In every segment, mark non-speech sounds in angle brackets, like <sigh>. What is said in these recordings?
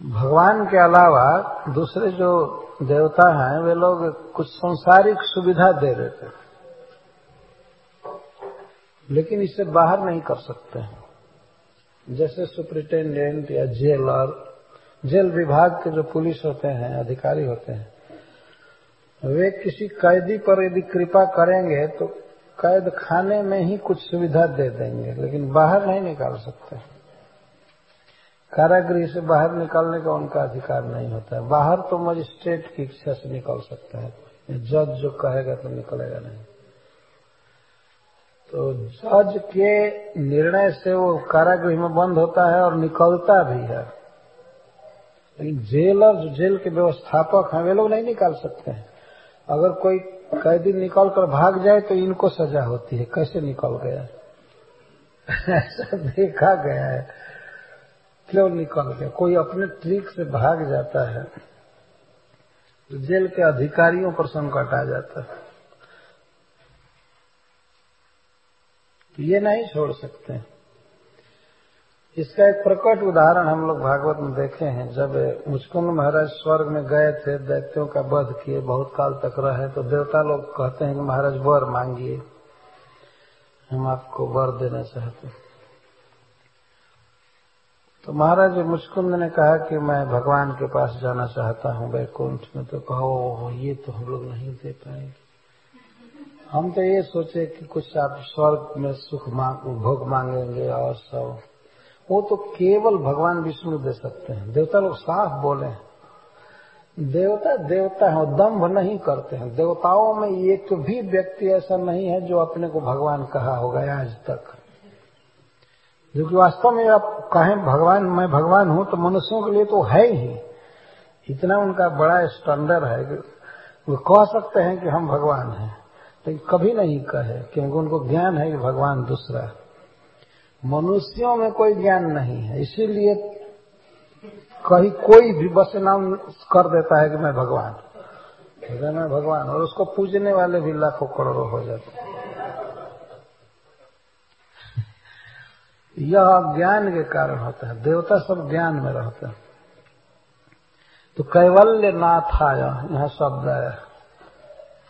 भगवान के अलावा दूसरे जो देवता हैं, वे लोग कुछ संसारिक सुविधा दे रहे थे लेकिन इसे बाहर नहीं कर सकते हैं। जैसे सुप्रिंटेंडेंट या जेलर जेल विभाग के जो पुलिस होते हैं, अधिकारी होते हैं, वे किसी कैदी पर यदि कृपा करेंगे तो कैद खाने में ही कुछ सुविधा दे देंगे, लेकिन बाहर नहीं निकाल सकते। कारागृह से बाहर निकालने का उनका अधिकार नहीं होता है। बाहर तो मजिस्ट्रेट की इच्छा से निकल सकता है। जज जो कहेगा तो निकलेगा नहीं। तो जज के निर्णय से वो कारागृह में बंद होता है और निकलता भी है। लेकिन जेलर जो जेल के व्यवस्थापक हैं, वे लोग नहीं निकाल सकते हैं। अगर कोई कैदी निकल कर भाग जाए तो इनको सजा होती है। कैसे निकल गया? <laughs> ऐसा देखा गया है। क्यों निकल गया कोई अपने ट्रिक से भाग जाता है तो जेल के अधिकारियों पर संकट आ जाता है। तो ये नहीं छोड़ सकते। इसका एक प्रकट उदाहरण हम लोग भागवत में देखे हैं। जब मुचकुंद महाराज स्वर्ग में गए थे, दैत्यों का वध किए, बहुत काल तक रहे तो देवता लोग कहते हैं कि महाराज, वर मांगिए। हम आपको वर देना चाहते हैं। तो महाराज मुचकुंद ने कहा कि मैं भगवान के पास जाना चाहता हूँ वैकुंठ में। तो कहो ये तो हम लोग नहीं दे पाएँगे। हम तो ये सोचे कि कुछ आप स्वर्ग में सुख मांग, भोग मांगेंगे और सब। वो तो केवल भगवान विष्णु दे सकते हैं। देवता लोग साफ़ बोले देवता देवता है दम्भ नहीं करते हैं। देवताओं में एक भी व्यक्ति ऐसा नहीं है जो अपने को भगवान कहा होगा आज तक। जो कि वास्तव में आप कहें भगवान, मैं भगवान हूँ तो मनुष्यों के लिए तो है ही। इतना उनका बड़ा स्टैंडर्ड है कि वो कह सकते हैं कि हम भगवान हैं, लेकिन तो कभी नहीं कहे, क्योंकि उनको ज्ञान है कि भगवान दूसरा मनुष्यों में कोई ज्ञान नहीं है, इसीलिए कहीं कोई भी बस नाम कर देता है कि मैं भगवान मैं भगवान और उसको पूजने वाले भी लाखों करोड़ों हो जाते हैं। यह ज्ञान के कारण होता है। देवता सब ज्ञान में रहते हैं। तो कैवल्य नाथ आया यहाँ शब्द आया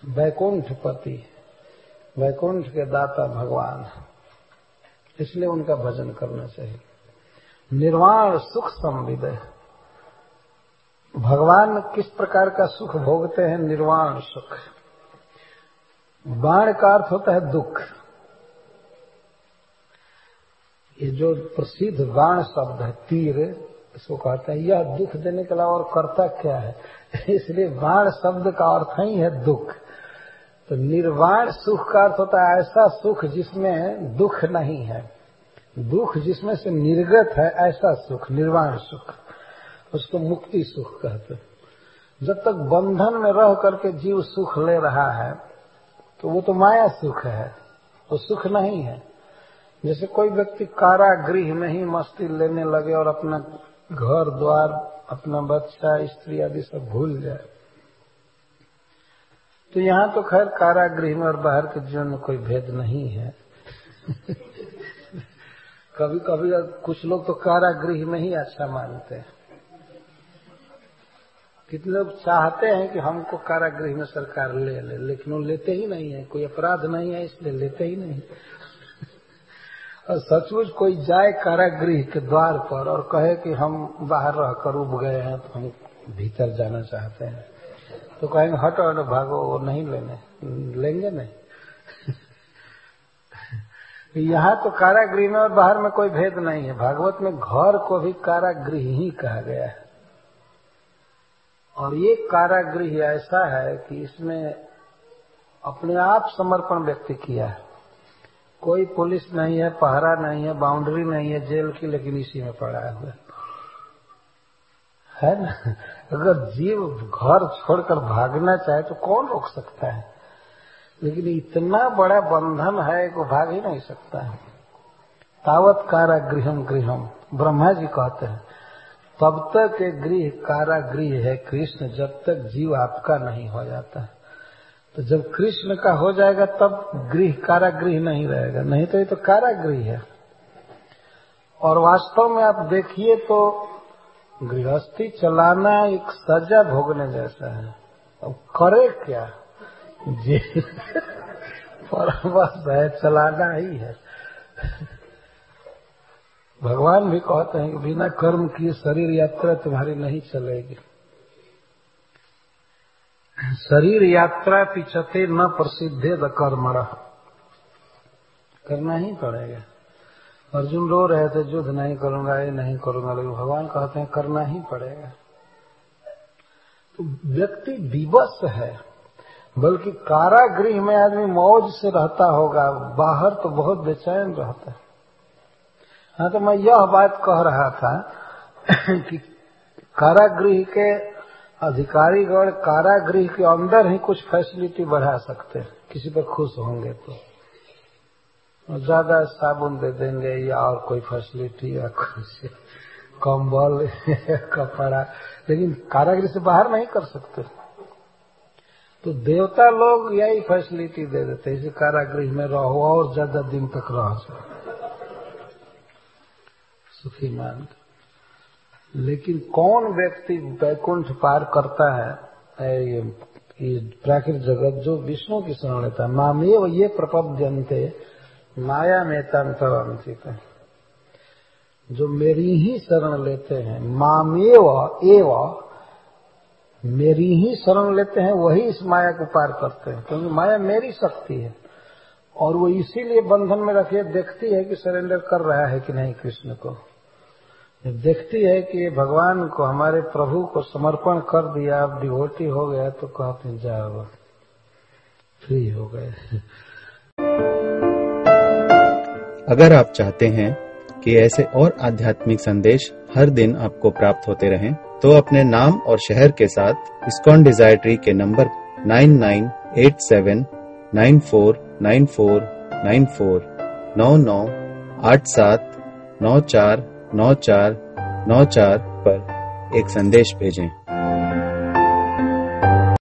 वैकुंठ पति वैकुंठ के दाता भगवान इसलिए उनका भजन करना चाहिए। निर्वाण सुख संविदय भगवान किस प्रकार का सुख भोगते हैं? निर्वाण सुख। बाण का अर्थ होता है दुख। ये जो प्रसिद्ध बाण शब्द है, तीर, इसको कहते हैं, यह दुख देने के अलावा और करता क्या है? <laughs> इसलिए बाण शब्द का अर्थ ही है दुख। तो निर्वाण सुख का अर्थ होता है ऐसा सुख जिसमें दुख नहीं है। दुख जिसमें से निर्गत है, ऐसा सुख, निर्वाण सुख। उसको मुक्ति सुख कहते जब तक बंधन में रह करके जीव सुख ले रहा है तो वो तो माया सुख है, वो सुख नहीं है। जैसे कोई व्यक्ति कारागृह में ही मस्ती लेने लगे और अपना घर द्वार, अपना बच्चा, स्त्री आदि सब भूल जाए। तो यहाँ तो खैर कारागृह में और बाहर के जीवन में कोई भेद नहीं है। <laughs> कभी कभी कुछ लोग तो कारागृह में ही अच्छा मानते हैं। कितने लोग चाहते हैं कि हमको कारागृह में सरकार ले ले, लेकिन वो लेते ही नहीं है। कोई अपराध नहीं है, इसलिए लेते ही नहीं। सचमुच कोई जाए कारागृह के द्वार पर और कहे कि हम बाहर रहकर उब गए हैं तो हम भीतर जाना चाहते हैं। तो कहेंगे, हटो हटो, भागो, वो नहीं लेने। लेंगे नहीं। <laughs> यहाँ तो कारागृह में और बाहर में कोई भेद नहीं है। भागवत में घर को भी कारागृह ही कहा गया है। और ये कारागृह ऐसा है कि इसमें अपने आप समर्पण व्यक्ति किया है। कोई पुलिस नहीं है, पहरा नहीं है, बाउंड्री नहीं है, जेल की लेकिन इसी में पड़ा हुआ है ना? अगर जीव घर छोड़कर भागना चाहे तो कौन रोक सकता है? लेकिन इतना बड़ा बंधन है कि भाग ही नहीं सकता है। तावत कारागृहम गृहम, ब्रह्मा जी कहते हैं, तब तक ये गृह, कारागृह है कृष्ण, जब तक जीव आपका नहीं हो जाता। है तो जब कृष्ण का हो जाएगा, तब गृह, कारागृह नहीं रहेगा। नहीं तो ये तो कारागृह है। और वास्तव में आप देखिए तो गृहस्थी चलाना एक सजा भोगने जैसा है। अब करे क्या? जेल परवास है, चलाना ही है। भगवान भी कहते हैं कि बिना कर्म किए शरीर यात्रा तुम्हारी नहीं चलेगी। शरीर यात्रा पिछते न प्रसिद्धे द कर्मण करना ही पड़ेगा। अर्जुन रो रहे थे, युद्ध नहीं करूँगा, ये नहीं करूँगा। लेकिन भगवान कहते हैं, करना ही पड़ेगा। तो व्यक्ति विवश है, बल्कि कारागृह में आदमी मौज से रहता होगा, बाहर तो बहुत बेचैन रहता है। हाँ तो मैं यह बात कह रहा था कि कारागृह के अधिकारीगण कारागृह के अंदर ही कुछ फैसिलिटी बढ़ा सकते हैं। किसी पर खुश होंगे तो। ज़्यादा साबुन दे देंगे या और कोई फैसिलिटी या कुछ। कंबल कपड़ा। लेकिन कारागृह से बाहर नहीं कर सकते। तो देवता लोग यही फैसिलिटी दे देते इसे कारागृह में रहो और ज़्यादा दिन तक रह सको सुखी मान लेकिन कौन व्यक्ति वैकुंठ पार करता है ये, प्राकृतिक जगत जो विष्णु की शरण लेता है मामेव ये प्रपद्यंते माया में तंत्रवंचित जो मेरी ही शरण लेते हैं मामेव एव मेरी ही शरण लेते हैं वही इस माया को पार करते हैं क्योंकि माया मेरी शक्ति है। और वो इसीलिए बंधन में रखे देखती है कि सरेंडर कर रहा है कि नहीं कृष्ण को। देखती है कि भगवान को हमारे प्रभु को समर्पण कर दिया अब डिवोटी हो गया तो कहते जाओ फ्री हो गए। अगर आप चाहते हैं कि ऐसे और आध्यात्मिक संदेश हर दिन आपको प्राप्त होते रहें, तो अपने नाम और शहर के साथ इस्कॉन डिज़ायर ट्री के नंबर 9987949494 नौ नौ आठ सात नौ चार नौ चार नौ चार पर एक संदेश भेजें।